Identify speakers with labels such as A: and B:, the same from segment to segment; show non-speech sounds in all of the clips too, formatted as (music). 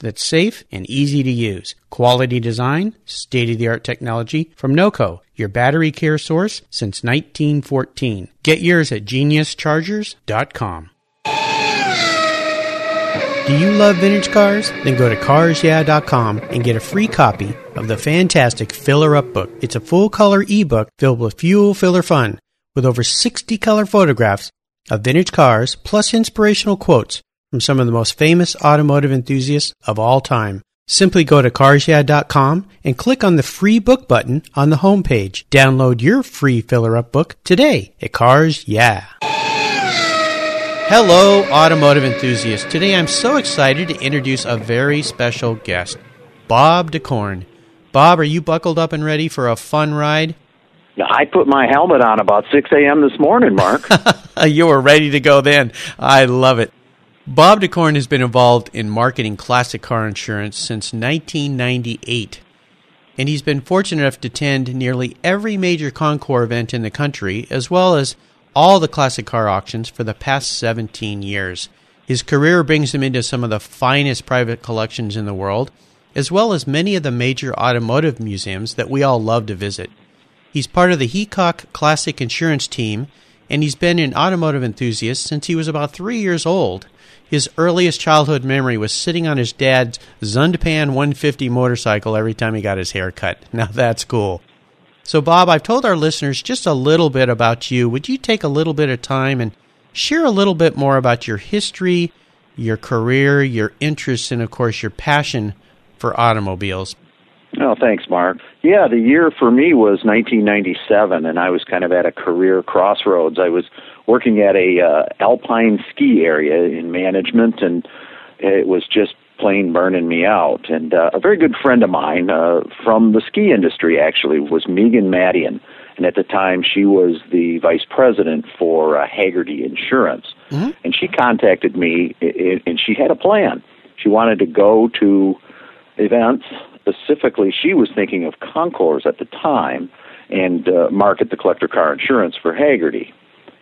A: that's safe and easy to use. Quality design, state of the art technology from NOCO, your battery care source since 1914. Get yours at geniuschargers.com. Do you love vintage cars? Then go to carsyeah.com and get a free copy of the fantastic Filler Up book. It's a full color ebook filled with fuel filler fun with over 60 color photographs of vintage cars plus inspirational quotes from some of the most famous automotive enthusiasts of all time. Simply go to carsyeah.com and click on the free book button on the homepage. Download your free filler up book today at Cars Yeah. Hello, automotive enthusiasts. Today I'm so excited to introduce a very special guest, Bob DeCorn. Bob, are you buckled up and ready for a fun ride?
B: I put my helmet on about 6 a.m. this morning, Mark. (laughs)
A: you were ready to go then. I love it. Bob DeCorn has been involved in marketing classic car insurance since 1998, and he's been fortunate enough to attend nearly every major Concours event in the country, as well as all the classic car auctions for the past 17 years. His career brings him into some of the finest private collections in the world, as well as many of the major automotive museums that we all love to visit. He's part of the Heacock Classic Insurance team, and he's been an automotive enthusiast since he was about three years old. His earliest childhood memory was sitting on his dad's Zundapp 150 motorcycle every time he got his hair cut. (laughs) Now that's cool. So, Bob, I've told our listeners just a little bit about you. Would you take a little bit of time and share a little bit more about your history, your career, your interests, and of course, your passion for automobiles?
B: Oh, thanks, Mark. Yeah, the year for me was 1997, and I was kind of at a career crossroads. I was working at a uh, alpine ski area in management, and it was just plain burning me out. And uh, a very good friend of mine uh, from the ski industry actually was Megan Madian, and at the time she was the vice president for uh, Hagerty Insurance, mm-hmm. and she contacted me, and she had a plan. She wanted to go to events specifically, she was thinking of Concours at the time and uh, market the collector car insurance for Hagerty.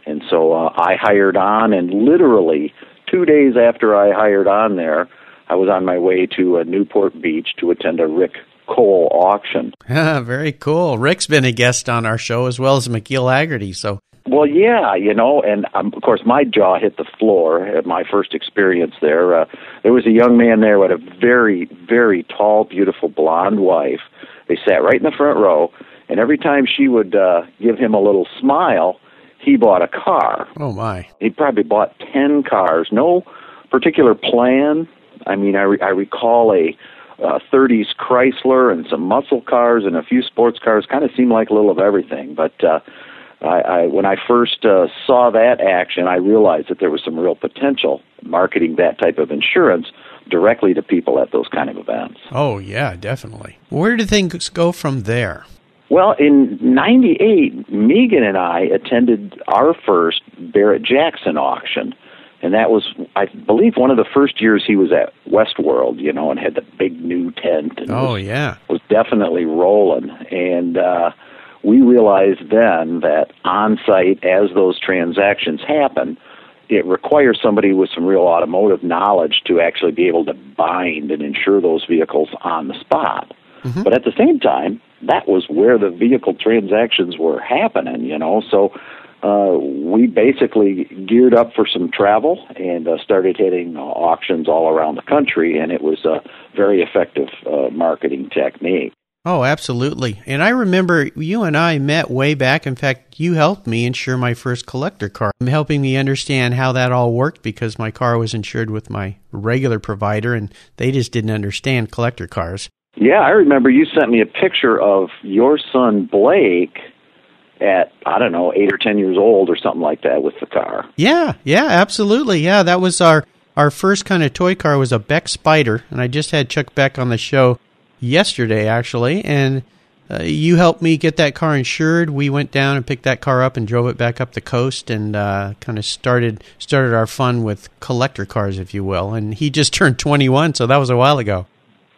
B: And so uh, I hired on, and literally two days after I hired on there, I was on my way to uh, Newport Beach to attend a Rick Cole auction. (laughs)
A: Very cool. Rick's been a guest on our show as well as McKeel Hagerty. So
B: well, yeah, you know, and um, of course my jaw hit the floor at my first experience there. Uh, there was a young man there with a very, very tall, beautiful blonde wife. They sat right in the front row, and every time she would uh, give him a little smile, he bought a car.
A: Oh my!
B: He probably bought ten cars. No particular plan. I mean, I re- I recall a uh, 30s Chrysler and some muscle cars and a few sports cars. Kind of seemed like a little of everything, but. uh I, I when I first uh, saw that action, I realized that there was some real potential marketing that type of insurance directly to people at those kind of events.
A: Oh yeah, definitely. Where did things go from there?
B: Well, in '98, Megan and I attended our first Barrett Jackson auction, and that was, I believe, one of the first years he was at Westworld. You know, and had the big new tent. And
A: oh
B: was,
A: yeah,
B: was definitely rolling, and. uh we realized then that on site, as those transactions happen, it requires somebody with some real automotive knowledge to actually be able to bind and insure those vehicles on the spot. Mm-hmm. But at the same time, that was where the vehicle transactions were happening, you know. So uh, we basically geared up for some travel and uh, started hitting uh, auctions all around the country, and it was a very effective uh, marketing technique.
A: Oh, absolutely. And I remember you and I met way back. In fact, you helped me insure my first collector car, helping me understand how that all worked because my car was insured with my regular provider and they just didn't understand collector cars.
B: Yeah, I remember you sent me a picture of your son Blake at I don't know eight or ten years old or something like that with the car.
A: Yeah, yeah, absolutely. Yeah, that was our our first kind of toy car was a Beck Spider, and I just had Chuck Beck on the show yesterday actually, and uh, you helped me get that car insured. We went down and picked that car up and drove it back up the coast, and uh, kind of started started our fun with collector cars, if you will. And he just (laughs) turned 21, so that was a while ago.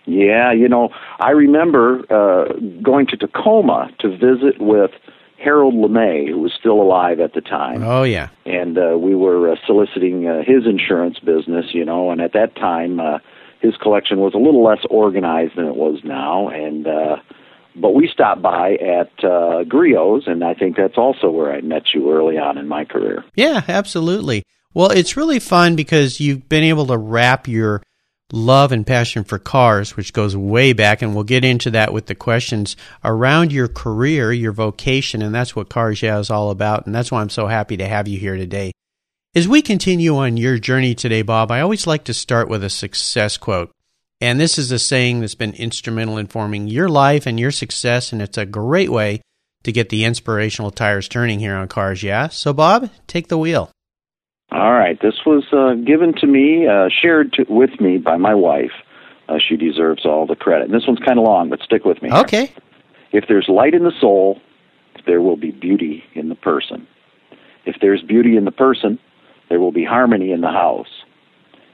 B: Yeah, you know, I remember uh, going to Tacoma to visit with Harold LeMay, who was still alive at the time.
A: Oh yeah,
B: and uh, we were uh, soliciting uh, his insurance business, you know, and at that time uh, his collection was a little less organized than it was now, and uh, but we stopped by at uh, Griot's, and I think that's also where I met you early on in my career.
A: Yeah, absolutely. Well, it's really fun because you've been able to wrap your love and passion for cars, which goes way back, and we'll get into that with the questions around your career, your vocation, and that's what Cars Yeah is all about. And that's why I'm so happy to have you here today. As we continue on your journey today, Bob, I always like to start with a success quote. And this is a saying that's been instrumental in forming your life and your success, and it's a great way to get the inspirational tires turning here on Cars Yeah. So, Bob, take the wheel.
B: All right. This was uh, given to me, uh, shared to, with me by my wife. Uh, she deserves all the credit. And this one's kind of long, but stick with me.
A: Okay.
B: If there's light in the soul, there will be beauty in the person. If there's beauty in the person, there will be harmony in the house.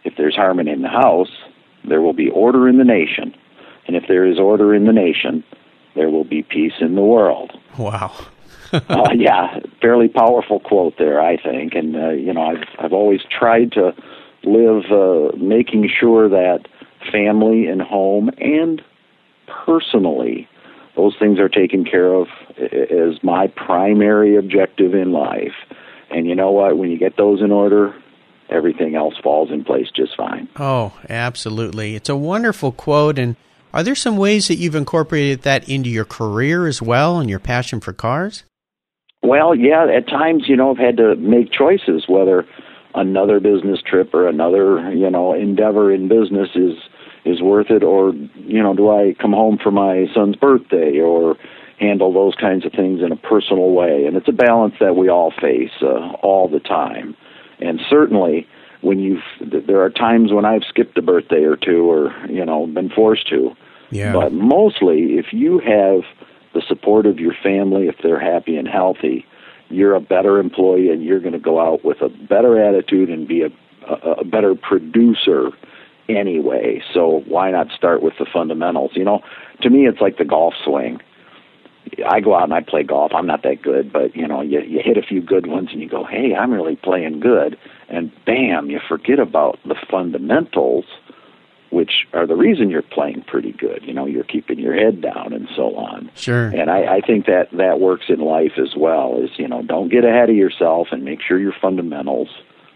B: If there's harmony in the house, there will be order in the nation. And if there is order in the nation, there will be peace in the world.
A: Wow (laughs)
B: uh, yeah, fairly powerful quote there, I think. And uh, you know, I've I've always tried to live uh, making sure that family and home and personally those things are taken care of as my primary objective in life. And you know what? When you get those in order, everything else falls in place just fine.
A: Oh, absolutely. It's a wonderful quote. And are there some ways that you've incorporated that into your career as well and your passion for cars?
B: Well, yeah, at times, you know, I've had to make choices whether another business trip or another, you know, endeavor in business is is worth it or, you know, do I come home for my son's birthday or handle those kinds of things in a personal way? And it's a balance that we all face uh, all the time. And certainly when you've there are times when I've skipped a birthday or two or, you know, been forced to.
A: Yeah.
B: But mostly if you have the support of your family, if they're happy and healthy, you're a better employee and you're going to go out with a better attitude and be a, a, a better producer anyway. So why not start with the fundamentals? You know, to me, it's like the golf swing. I go out and I play golf. I'm not that good, but you know, you you hit a few good ones and you go, "Hey, I'm really playing good." And bam, you forget about the fundamentals which are the reason you're playing pretty good. You know, you're keeping your head down and so on.
A: Sure.
B: And I, I think that that works in life as well. Is you know, don't get ahead of yourself and make sure your fundamentals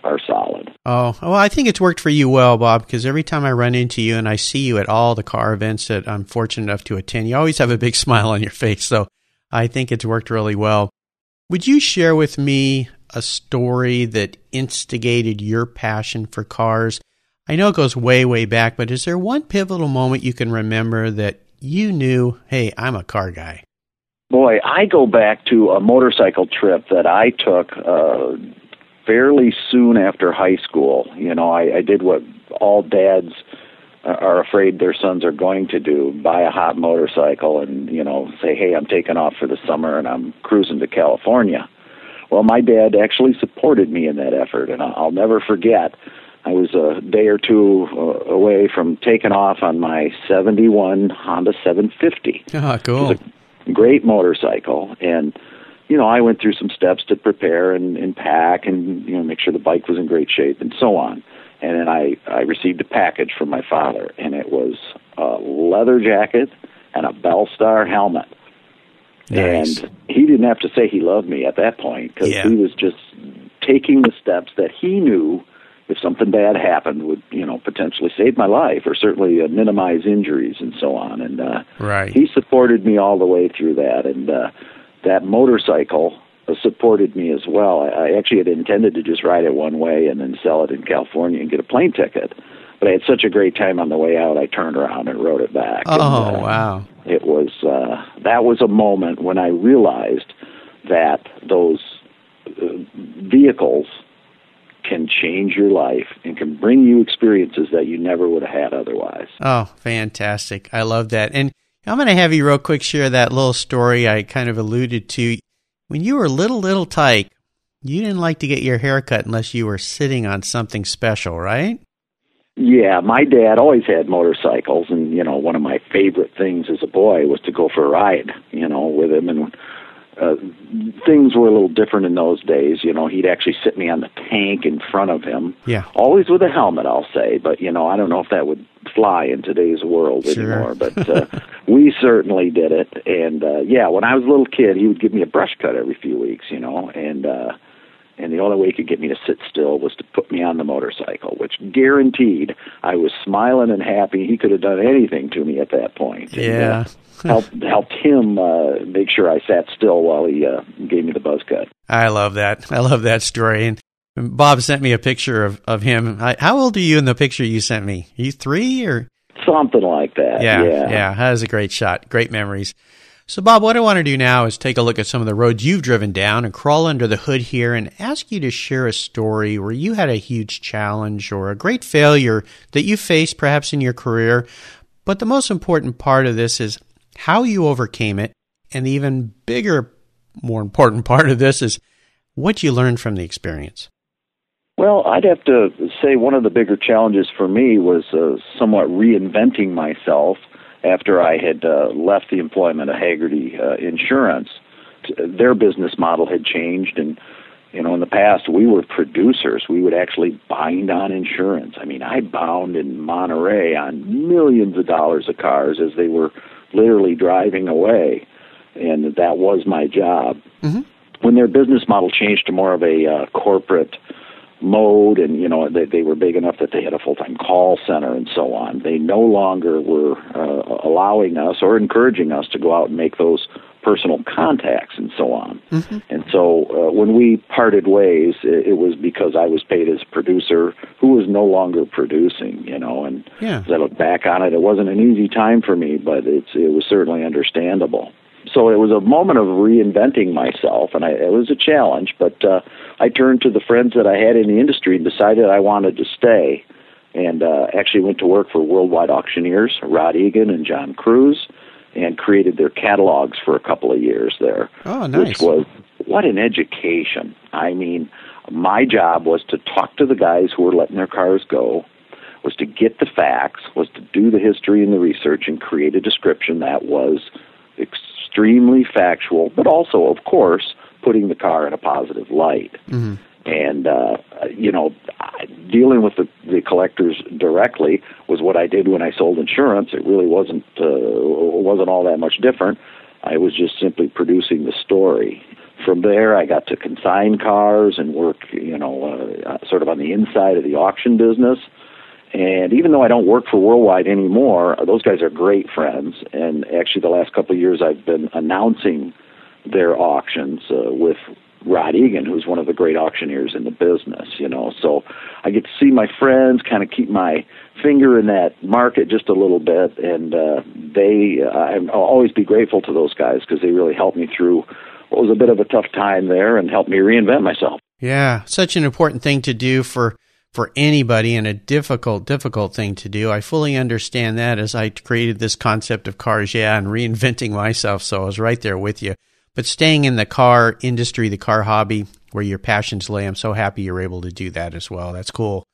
B: are solid.
A: Oh, well, I think it's worked for you well, Bob, because every time I run into you and I see you at all the car events that I'm fortunate enough to attend, you always have a big (laughs) smile on your face. So I think it's worked really well. Would you share with me a story that instigated your passion for cars? I know it goes way, way back, but is there one pivotal moment you can remember that you knew, hey, I'm a car guy?
B: Boy, I go back to a motorcycle trip that I took uh, fairly soon after high school. You know, I, I did what all dads are afraid their sons are going to do buy a hot motorcycle and you know say hey i'm taking off for the summer and i'm cruising to california well my dad actually supported me in that effort and i'll never forget I was a day or two uh, away from taking off on my 71 Honda 750.
A: Ah, cool.
B: It was a great motorcycle. And you know, I went through some steps to prepare and, and pack and you know make sure the bike was in great shape and so on. And then I I received a package from my father, and it was a leather jacket and a Bell Star helmet.
A: Nice.
B: And he didn't have to say he loved me at that point because
A: Yeah.
B: he was just taking the steps that he knew if something bad happened would you know potentially save my life or certainly uh, minimize injuries and so on. And uh,
A: Right.
B: he supported me all the way through that, and uh, that motorcycle uh, supported me as well. I, I actually had intended to just ride it one way and then sell it in California and get a plane ticket. But I had such a great time on the way out, I turned around and rode it back.
A: oh,
B: and, uh,
A: wow.
B: it was uh, that was a moment when I realized that those uh, vehicles can change your life and can bring you experiences that you never would have had otherwise.
A: Oh, fantastic. I love that. And I'm going to have you real quick share that little story I kind of alluded to. When you were little, little tyke, you didn't like to get your hair cut unless you were sitting on something special, right?
B: Yeah, my dad always had motorcycles, and you know, one of my favorite things as a boy was to go for a ride, you know, with him. And uh, things were a little different in those days. You know, he'd actually sit me on the tank in front of him,
A: Yeah.
B: always with a helmet, I'll say. But you know, I don't know if that would fly in today's world
A: Sure.
B: anymore. But uh, (laughs) we certainly did it. And uh, yeah, when I was a little kid, he would give me a brush cut every few weeks, you know, and. uh and the only way he could get me to sit still was to put me on the motorcycle, which guaranteed I was smiling and happy. He could have done anything to me at that point.
A: Yeah.
B: And, uh, (laughs) helped helped him uh, make sure I sat still while he uh, gave me the buzz cut.
A: I love that. I love that story. And Bob sent me a picture of, of him. I, how old are you in the picture you sent me? Are you three or?
B: Something like that.
A: Yeah,
B: Yeah.
A: yeah, That was a great shot. Great memories. So, Bob, what I want to do now is take a look at some of the roads you've driven down and crawl under the hood here and ask you to share a story where you had a huge challenge or a great failure that you faced perhaps in your career. But the most important part of this is how you overcame it. And the even bigger, more important part of this is what you learned from the experience.
B: Well, I'd have to say one of the bigger challenges for me was uh, somewhat reinventing myself after I had uh, left the employment of Hagerty uh, Insurance. Their business model had changed, and you know, in the past we were producers. We would actually bind on insurance. I mean, I bound in Monterey on millions of dollars of cars as they were literally driving away, and that was my job.
A: Mhm.
B: When their business model changed to more of a uh, corporate mode and you know they, they were big enough that they had a full-time call center and so on. They no longer were uh, allowing us or encouraging us to go out and make those personal contacts and so on. And so uh, when we parted ways it, it was because i was paid as a producer who was no longer producing you know and
A: Yeah.
B: as i look back on it it wasn't an easy time for me but it's it was certainly understandable so it was a moment of reinventing myself, and I, it was a challenge. But uh, I turned to the friends that I had in the industry and decided I wanted to stay, and uh, actually went to work for Worldwide Auctioneers, Rod Egan and John Kruse, and created their catalogs for a couple of years there.
A: Oh, nice.
B: Which was what an education. I mean, my job was to talk to the guys who were letting their cars go, was to get the facts, was to do the history and the research, and create a description that was extremely factual, but also, of course, putting the car in a positive light.
A: Mhm.
B: And uh, you know, I- dealing with the, the collectors directly was what I did when I sold insurance. It really wasn't uh, wasn't all that much different. I was just simply producing the story. From there, I got to consign cars and work, you know, uh, sort of on the inside of the auction business. And even though I don't work for Worldwide anymore, those guys are great friends. And actually, the last couple of years, I've been announcing their auctions uh, with Rod Egan, who's one of the great auctioneers in the business. You know, so I get to see my friends, kind of keep my finger in that market just a little bit, and uh, they. Uh, I'll always be grateful to those guys because they really helped me through what was a bit of a tough time there and helped me reinvent myself.
A: Yeah, such an important thing to do for for anybody and a difficult difficult thing to do. I fully understand that as I created this concept of cars, yeah, and reinventing myself, so I was right there with you. But staying in the car industry, the car hobby, where your passions lay, I'm so happy you're able to do that as well. That's cool.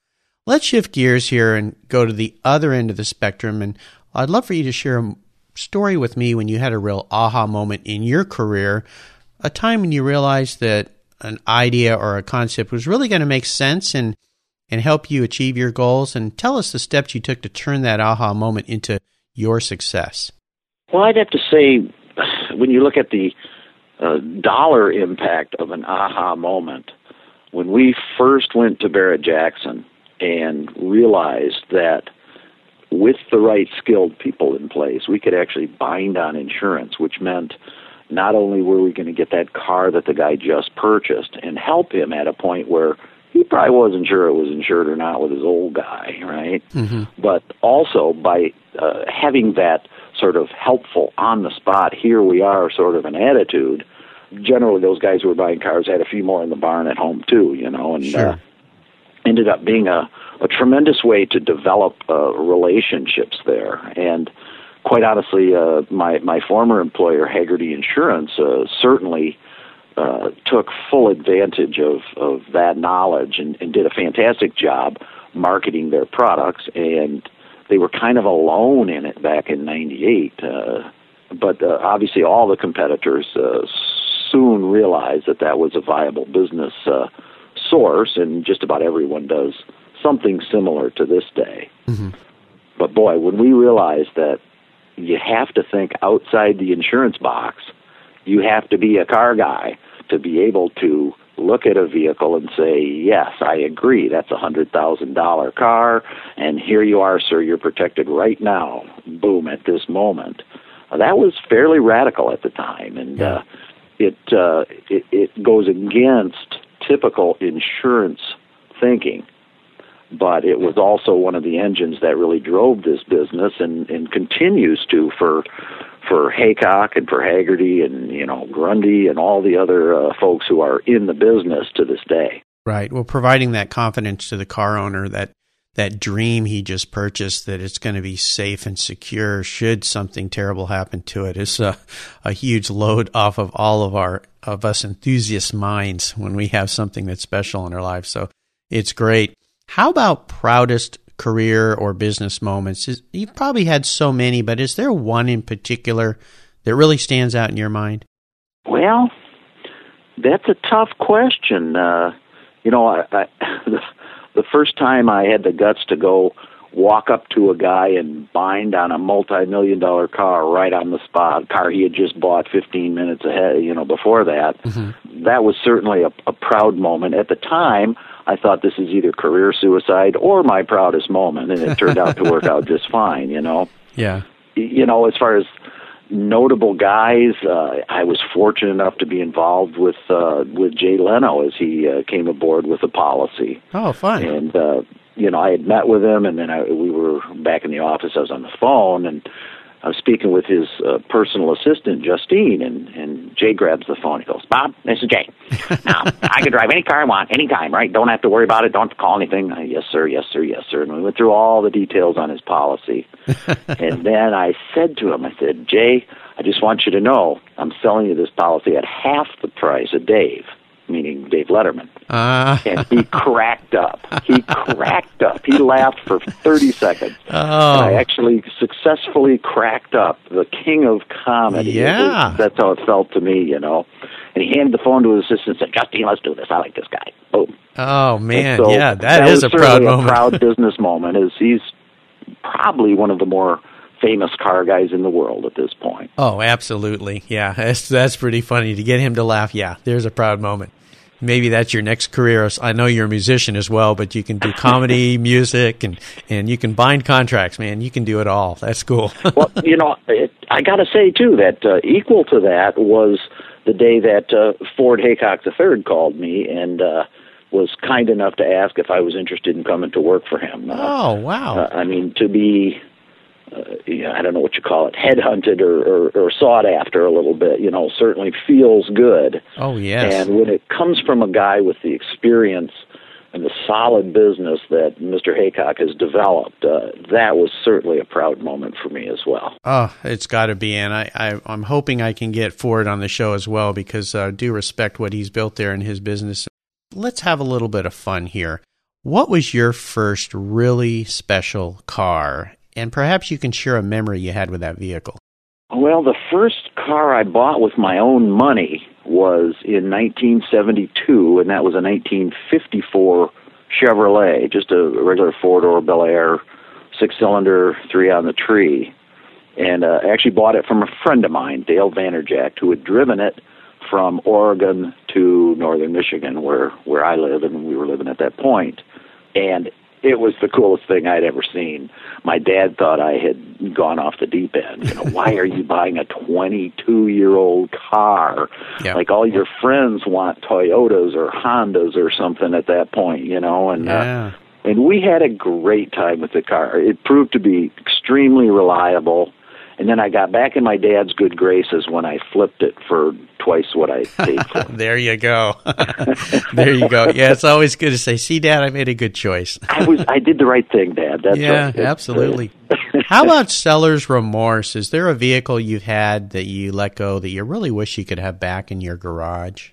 A: Let's shift gears here and go to the other end of the spectrum and I'd love for you to share a story with me when you had a real aha moment in your career a time when you realized that an idea or a concept was really going to make sense and and help you achieve your goals? And tell us the steps you took to turn that aha moment into your success.
B: Well, I'd have to say, when you look at the uh, dollar impact of an aha moment, when we first went to Barrett Jackson and realized that with the right skilled people in place, we could actually bind on insurance, which meant not only were we going to get that car that the guy just purchased and help him at a point where he probably wasn't sure it was insured or not with his old guy, right? Mm-hmm. But also by uh, having that sort of helpful on the spot, here we are sort of an attitude. Generally, those guys who were buying cars had a few more in the barn at home too, you know, and
A: sure.
B: uh, ended up being a, a tremendous way to develop uh, relationships there. And quite honestly, uh, my my former employer, Hagerty Insurance, uh, certainly uh, took full advantage of, of that knowledge and, and did a fantastic job marketing their products. And they were kind of alone in it back in '98. Uh, but uh, obviously, all the competitors uh, soon realized that that was a viable business uh, source, and just about everyone does something similar to this day. Mm-hmm. But boy, when we realized that you have to think outside the insurance box, you have to be a car guy to be able to look at a vehicle and say, yes, I agree, that's a hundred thousand dollar car, and here you are, sir, you're protected right now, boom, at this moment. Uh, that was fairly radical at the time, and uh, it, uh, it it goes against typical insurance thinking. But it was also one of the engines that really drove this business and, and continues to for for Heacock and for Hagerty and you know Grundy and all the other uh, folks who are in the business to this day.
A: Right. Well, providing that confidence to the car owner that that dream he just purchased that it's going to be safe and secure should something terrible happen to it is a, a huge load off of all of our of us enthusiast minds when we have something that's special in our lives. So it's great. How about proudest career or business moments? You've probably had so many, but is there one in particular that really stands out in your mind?
B: Well, that's a tough question. Uh, you know, I, I, (laughs) the first time I had the guts to go walk up to a guy and bind on a multi-million dollar car right on the spot, car he had just bought 15 minutes ahead, you know, before that. Mm-hmm. That was certainly a, a proud moment. At the time, I thought this is either career suicide or my proudest moment, and it turned out to work (laughs) out just fine, you know.
A: Yeah.
B: You know, as far as notable guys. Uh, I was fortunate enough to be involved with uh, with Jay Leno as he uh, came aboard with the policy.
A: Oh, fun!
B: And uh, you know, I had met with him, and then I, we were back in the office. I was on the phone, and I was speaking with his uh, personal assistant, Justine, and, and Jay grabs the phone. He goes, Bob, this is Jay. (laughs) Now, I can drive any car I want, anytime, right? Don't have to worry about it. Don't have to call anything. Uh, yes, sir, yes, sir, yes, sir. And we went through all the details on his policy. (laughs) and then I said to him, I said, Jay, I just want you to know I'm selling you this policy at half the price of Dave meaning Dave Letterman.
A: Uh.
B: And he (laughs) cracked up. He cracked up. He laughed for 30 seconds.
A: Oh.
B: And I actually successfully cracked up. The king of comedy.
A: Yeah.
B: Was, that's how it felt to me, you know. And he handed the phone to his assistant and said, Justine, let's do this. I like this guy. Boom.
A: Oh, man.
B: So
A: yeah, that,
B: that
A: is a proud
B: a proud business moment. Is He's probably one of the more famous car guys in the world at this point.
A: Oh, absolutely. Yeah, that's, that's pretty funny to get him to laugh. Yeah, there's a proud moment. Maybe that's your next career. I know you're a musician as well, but you can do comedy, (laughs) music, and and you can bind contracts. Man, you can do it all. That's cool. (laughs)
B: well, you know, it, I got to say too that uh, equal to that was the day that uh, Ford Heacock III called me and uh, was kind enough to ask if I was interested in coming to work for him. Uh,
A: oh, wow!
B: Uh, I mean, to be uh, you know, I don't know what you call it, headhunted or, or, or sought after a little bit, you know, certainly feels good.
A: Oh, yes.
B: And when it comes from a guy with the experience and the solid business that Mr. Heacock has developed, uh, that was certainly a proud moment for me as well.
A: Oh, it's got to be. And I, I, I'm hoping I can get Ford on the show as well because I do respect what he's built there in his business. Let's have a little bit of fun here. What was your first really special car? And perhaps you can share a memory you had with that vehicle.
B: Well, the first car I bought with my own money was in 1972, and that was a 1954 Chevrolet, just a regular four door Bel Air, six cylinder, three on the tree. And uh, I actually bought it from a friend of mine, Dale Vanderjack, who had driven it from Oregon to northern Michigan, where where I live, and we were living at that point. And it was the coolest thing I'd ever seen. My dad thought I had gone off the deep end. You know, why are you (laughs) buying a 22 year old car?
A: Yeah.
B: Like all your friends want Toyotas or Hondas or something at that point, you know, and uh, and we had a great time with the car. It proved to be extremely reliable. And then I got back in my dad's good graces when I flipped it for twice what I paid for. (laughs)
A: There you go. (laughs) there you go. Yeah, it's always good to say, "See, Dad, I made a good choice." (laughs)
B: I was I did the right thing, Dad. That's
A: yeah,
B: right.
A: Absolutely. How about seller's remorse? Is there a vehicle you've had that you let go that you really wish you could have back in your garage?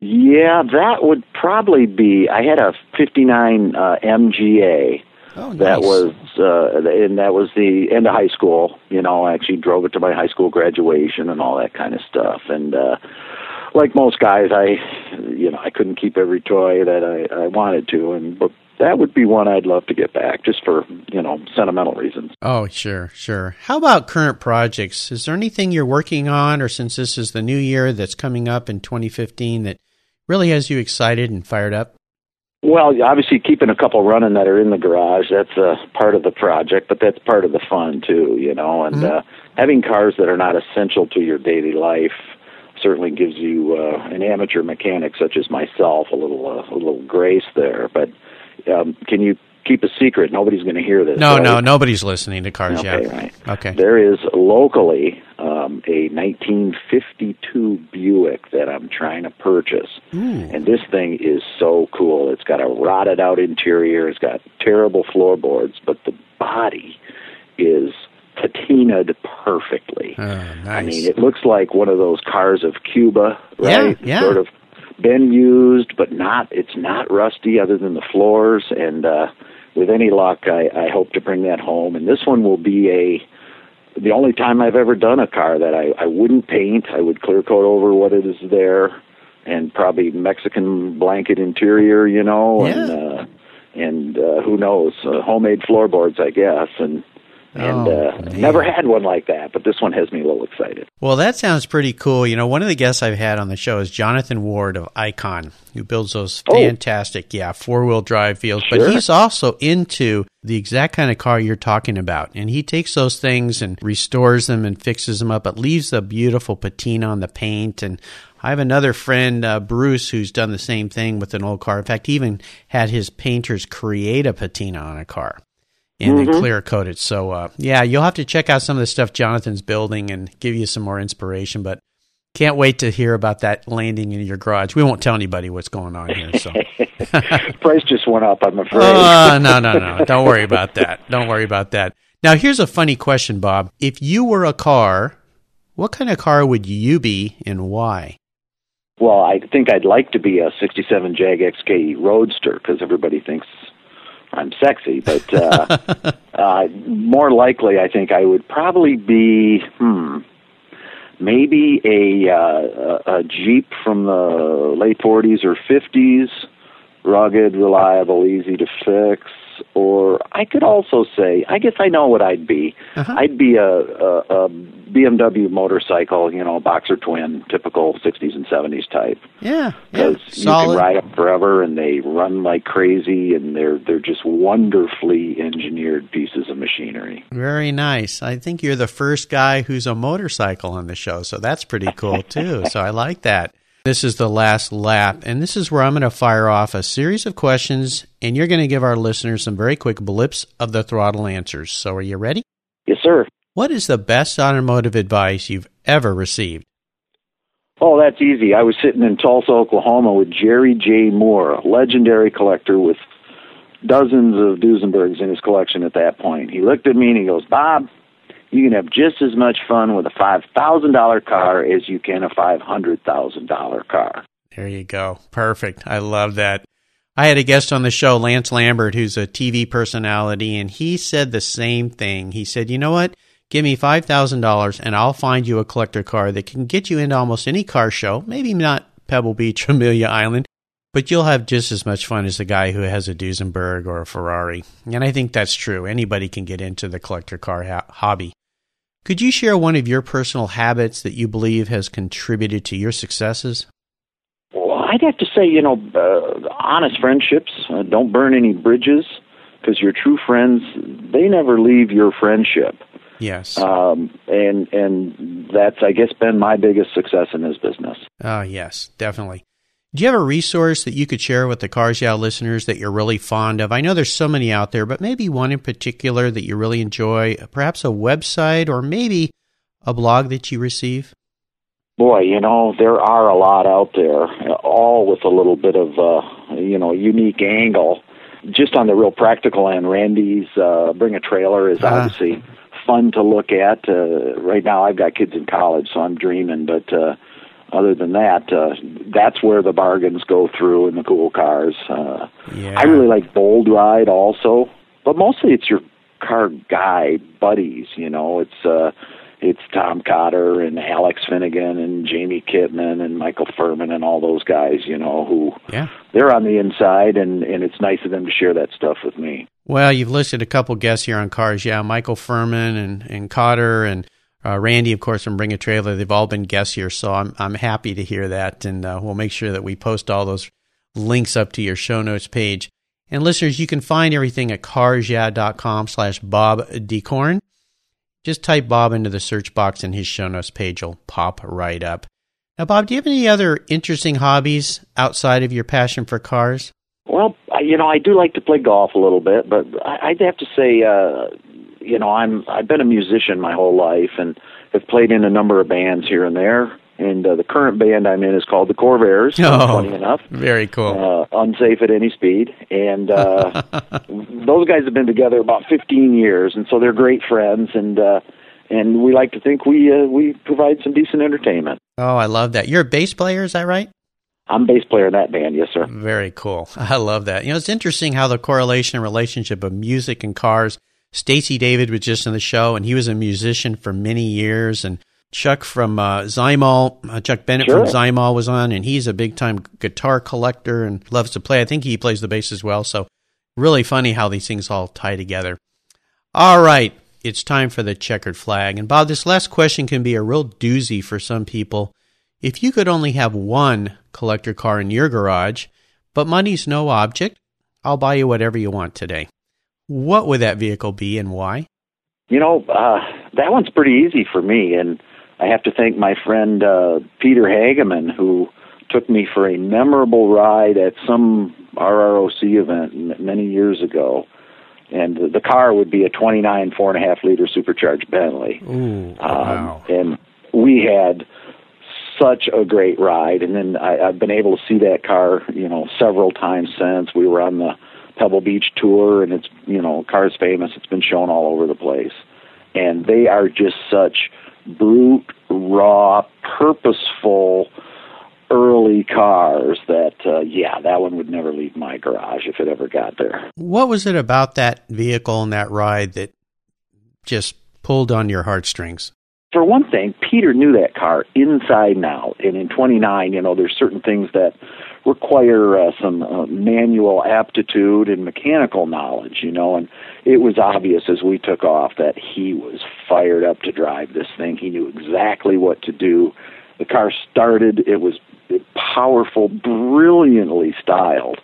B: Yeah, that would probably be. I had a '59 uh, MGA
A: Oh, nice.
B: that was, uh, and that was the end of high school. You know, I actually drove it to my high school graduation and all that kind of stuff. And uh, like most guys, I, you know, I couldn't keep every toy that I, I wanted to, and but that would be one I'd love to get back, just for you know sentimental reasons.
A: Oh, sure, sure. How about current projects? Is there anything you're working on, or since this is the new year that's coming up in 2015, that really has you excited and fired up?
B: Well, obviously, keeping a couple running that are in the garage, that's uh, part of the project, but that's part of the fun, too, you know. And uh, having cars that are not essential to your daily life certainly gives you, uh, an amateur mechanic such as myself, a little, uh, a little grace there. But um, can you keep a secret? Nobody's going to hear this.
A: No,
B: right?
A: no, nobody's listening to Cars
B: Okay,
A: yet.
B: right.
A: Okay.
B: There is locally um, a 1952 Buick that I'm trying to purchase, and this thing is so cool. It's got a rotted out interior. It's got terrible floorboards, but the body is patinaed perfectly.
A: Oh,
B: I mean, it looks like one of those cars of Cuba,
A: Yeah,
B: right?
A: yeah.
B: Sort of been used, but not. It's not rusty, other than the floors. And uh, with any luck, I, I hope to bring that home. And this one will be a the only time I've ever done a car that I, I wouldn't paint. I would clear coat over what it is there, and probably Mexican blanket interior, you know, and uh, and uh, who knows, uh, homemade floorboards, I guess, and. And
A: Oh,
B: uh, never had one like that, but this one has me a little excited.
A: Well, that sounds pretty cool. You know, one of the guests I've had on the show is Jonathan Ward of Icon, who builds those
B: Oh.
A: fantastic, yeah, four wheel drive vehicles. But he's also into the exact kind of car you're talking about. And he takes those things and restores them and fixes them up, but leaves a beautiful patina on the paint. And I have another friend, uh, Bruce, who's done the same thing with an old car. In fact, he even had his painters create a patina on a car and then clear coat it. So, uh, yeah, you'll have to check out some of the stuff Jonathan's building and give you some more inspiration. But can't wait to hear about that landing in your garage. We won't tell anybody what's going on here. So, (laughs) (laughs)
B: Price just went up, I'm afraid.
A: uh, no, no, no, don't worry about that. Don't worry about that. Now, here's a funny question, Bob. If you were a car, what kind of car would you be and why?
B: well, I think I'd like to be a 67 Jag XK Roadster because everybody thinks I'm sexy. But uh, (laughs) uh, more likely, I think I would probably be, hmm, maybe a, uh, a, a Jeep from the late 40s or 50s, rugged, reliable, easy to fix. Or I could also say, I guess I know what I'd be.
A: Uh-huh.
B: I'd be a, a, a BMW motorcycle, you know, boxer twin, typical 60s and 70s type
A: Yeah, yeah,
B: because you can ride them forever and they run like crazy and they're they're just wonderfully engineered pieces of machinery.
A: Very nice. I think you're the first guy who's a motorcycle on the show, so that's pretty cool too. (laughs) so I like that. This is the last lap, and this is where I'm going to fire off a series of questions, and you're going to give our listeners some very quick blips of the throttle answers. So are you ready?
B: Yes, sir.
A: What is the best automotive advice you've ever received?
B: Oh, that's easy. I was sitting in Tulsa, Oklahoma with Jerry J. Moore, a legendary collector with dozens of Duesenbergs in his collection at that point. He looked at me and he goes, Bob, you can have just as much fun with a $5,000 car as you can a $500,000 car.
A: There you go. Perfect. I love that. I had a guest on the show, Lance Lambert, who's a TV personality, and he said the same thing. He said, you know what? Give me $5,000 and I'll find you a collector car that can get you into almost any car show, maybe not Pebble Beach Amelia Island, but you'll have just as much fun as the guy who has a Duesenberg or a Ferrari. And I think that's true. Anybody can get into the collector car ha- hobby. Could you share one of your personal habits that you believe has contributed to your successes?
B: Well, I'd have to say, you know, uh, honest friendships. Uh, don't burn any bridges because your true friends, they never leave your friendship.
A: Yes.
B: Um, and and that's, I guess, been my biggest success in this business.
A: Oh, yes, definitely. Do you have a resource that you could share with the Cars Yeah listeners that you're really fond of? I know there's so many out there, but maybe one in particular that you really enjoy, perhaps a website or maybe a blog that you receive?
B: Boy, you know, there are a lot out there, all with a little bit of, uh, you know, unique angle. Just on the real practical end, Randy's uh, Bring a Trailer is
A: Ah.
B: obviously fun to look at. Uh, right now, I've got kids in college, so I'm dreaming, but uh, other than that, uh, that's where the bargains go through in the cool cars. Uh,
A: Yeah.
B: I really like Bold Ride also, but mostly it's your car guy buddies. You know, it's uh, it's Tom Cotter and Alex Finnegan and Jamie Kitman and Michael Furman and all those guys. You know, who
A: Yeah.
B: they're on the inside, and and it's nice of them to share that stuff with me.
A: Well, you've listed a couple guests here on Cars. Yeah, Michael Furman and, and Cotter and uh, Randy, of course, from Bring a Trailer. They've all been guests here, so I'm I'm happy to hear that, and uh, we'll make sure that we post all those links up to your show notes page. And listeners, you can find everything at carsyeah.com slash Bob Decorn. Just type Bob into the search box and his show notes page will pop right up. Now, Bob, do you have any other interesting hobbies outside of your passion for cars?
B: Well, you know, I do like to play golf a little bit, but I'd have to say, uh, you know, I'm I've been a musician my whole life and have played in a number of bands here and there. And uh, the current band I'm in is called the Corvairs.
A: Oh.
B: Funny enough,
A: Very cool.
B: uh, unsafe at any speed, and uh, (laughs) those guys have been together about 15 years, and so they're great friends. And uh, and we like to think we uh, we provide some decent entertainment.
A: Oh, I love that. You're a bass player, is that right?
B: I'm bass player in that band, yes, sir.
A: Very cool. (laughs) I love that. You know, it's interesting how the correlation and relationship of music and cars. Stacy David was just on the show, and he was a musician for many years. And Chuck from uh, Zymol, uh, Chuck Bennett
B: Sure.
A: from Zymol was on, and he's a big time guitar collector and loves to play. I think he plays the bass as well. So, really funny how these things all tie together. All right, it's time for the checkered flag. And Bob, this last question can be a real doozy for some people. If you could only have one collector car in your garage, but money's no object, I'll buy you whatever you want today. What would that vehicle be and why?
B: You know, uh, that one's pretty easy for me, and I have to thank my friend uh, Peter Hageman, who took me for a memorable ride at some RROC event many years ago. And the- car would be a 29 four and a half liter supercharged Bentley.
A: Ooh,
B: Um,
A: wow.
B: And we had such a great ride. And then I, I've been able to see that car, you know, several times since. We were on the Pebble Beach tour, and it's, you know, car's famous. It's been shown all over the place. And they are just such brute, raw, purposeful, early cars that, uh, yeah, that one would never leave my garage if it ever got there.
A: What was it about that vehicle and that ride that just pulled on your heartstrings?
B: for one thing, Peter knew that car inside and out. And in 29, you know, there's certain things that require uh, some uh, manual aptitude and mechanical knowledge, you know. And it was obvious as we took off that he was fired up to drive this thing. He knew exactly what to do. The car started, it was powerful, brilliantly styled.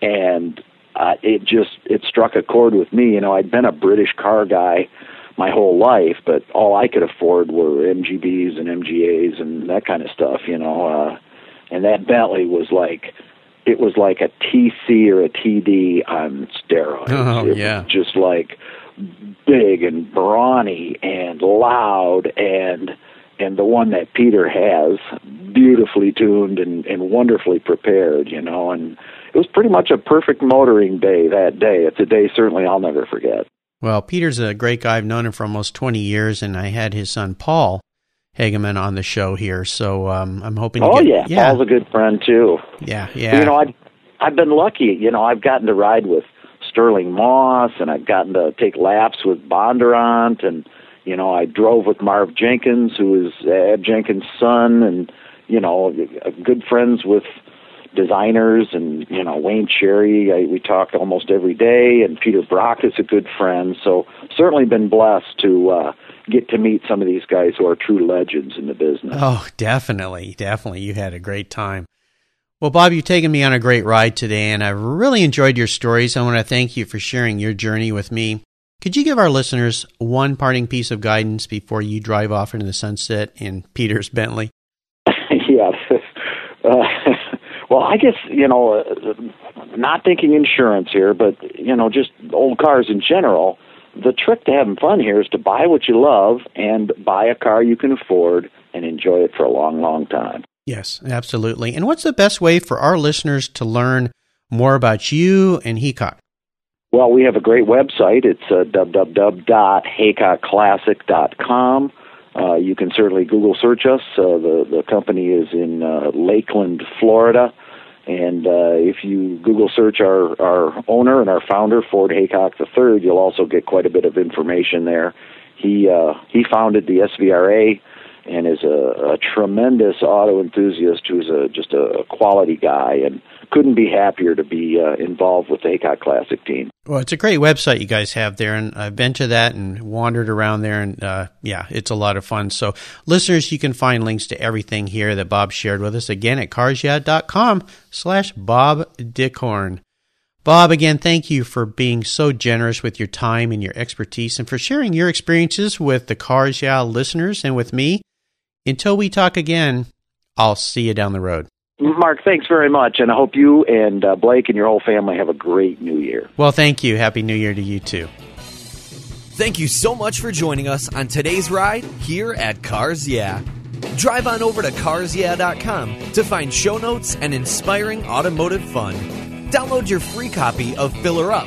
B: And uh, it just it struck a chord with me. You know, I'd been a British car guy my whole life, but all I could afford were MGBs and MGAs and that kind of stuff, you know. Uh, and that Bentley was like, it was like a TC or a TD on steroids.
A: Oh,
B: it
A: yeah.
B: was just like big and brawny and loud and and the one that Peter has beautifully tuned and, and wonderfully prepared, you know, and it was pretty much a perfect motoring day that day. It's a day certainly I'll never forget.
A: Well, Peter's a great guy. I've known him for almost 20 years, and I had his son Paul Hageman on the show here. So um, I'm hoping. To
B: Oh
A: get,
B: yeah,
A: yeah,
B: Paul's a good friend too.
A: yeah, yeah.
B: You know, I've I've been lucky. You know, I've gotten to ride with Stirling Moss, and I've gotten to take laps with Bondurant, and You know, I drove with Marv Jenkins, who is Ab Jenkins' son, and you know, good friends with designers and you know Wayne Cherry. I, we talked almost every day, and Peter Brock is a good friend. So certainly been blessed to uh, get to meet some of these guys who are true legends in the business.
A: Oh, definitely, definitely. You had a great time. Well, Bob, you've taken me on a great ride today, and I've really enjoyed your stories. I want to thank you for sharing your journey with me. Could you give our listeners one parting piece of guidance before you drive off into the sunset in (laughs) Peter's Bentley? (laughs)
B: yeah. Uh, well, I guess, you know, uh, not thinking insurance here, but, you know, just old cars in general. The trick to having fun here is to buy what you love and buy a car you can afford and enjoy it for a long, long time.
A: Yes, absolutely. And what's the best way for our listeners to learn more about you and Heacock?
B: Well, we have a great website. It's uh, www.heacockclassic.com. Uh, you can certainly Google search us. Uh, the the company is in uh, Lakeland, Florida, and uh, if you Google search our our owner and our founder, Ford Heacock III, you'll also get quite a bit of information there. He uh, he founded the SVRA and is a, a tremendous auto enthusiast who's a just a quality guy and couldn't be happier to be uh, involved with the Heacock Classic team.
A: Well, it's a great website you guys have there, and I've been to that and wandered around there, and uh, yeah, it's a lot of fun. So, listeners, you can find links to everything here that Bob shared with us again at carsyeah.com slash Bob Dickhorn. Bob, again, thank you for being so generous with your time and your expertise and for sharing your experiences with the Cars Yeah listeners and with me. Until we talk again, I'll see you down the road.
B: Mark, thanks very much, and I hope you and uh, Blake and your whole family have a great new year.
A: Well, thank you. Happy New Year to you too.
C: Thank you so much for joining us on today's ride here at Cars Yeah. Drive on over to carsyeah.com to find show notes and inspiring automotive fun. Download your free copy of Filler Up,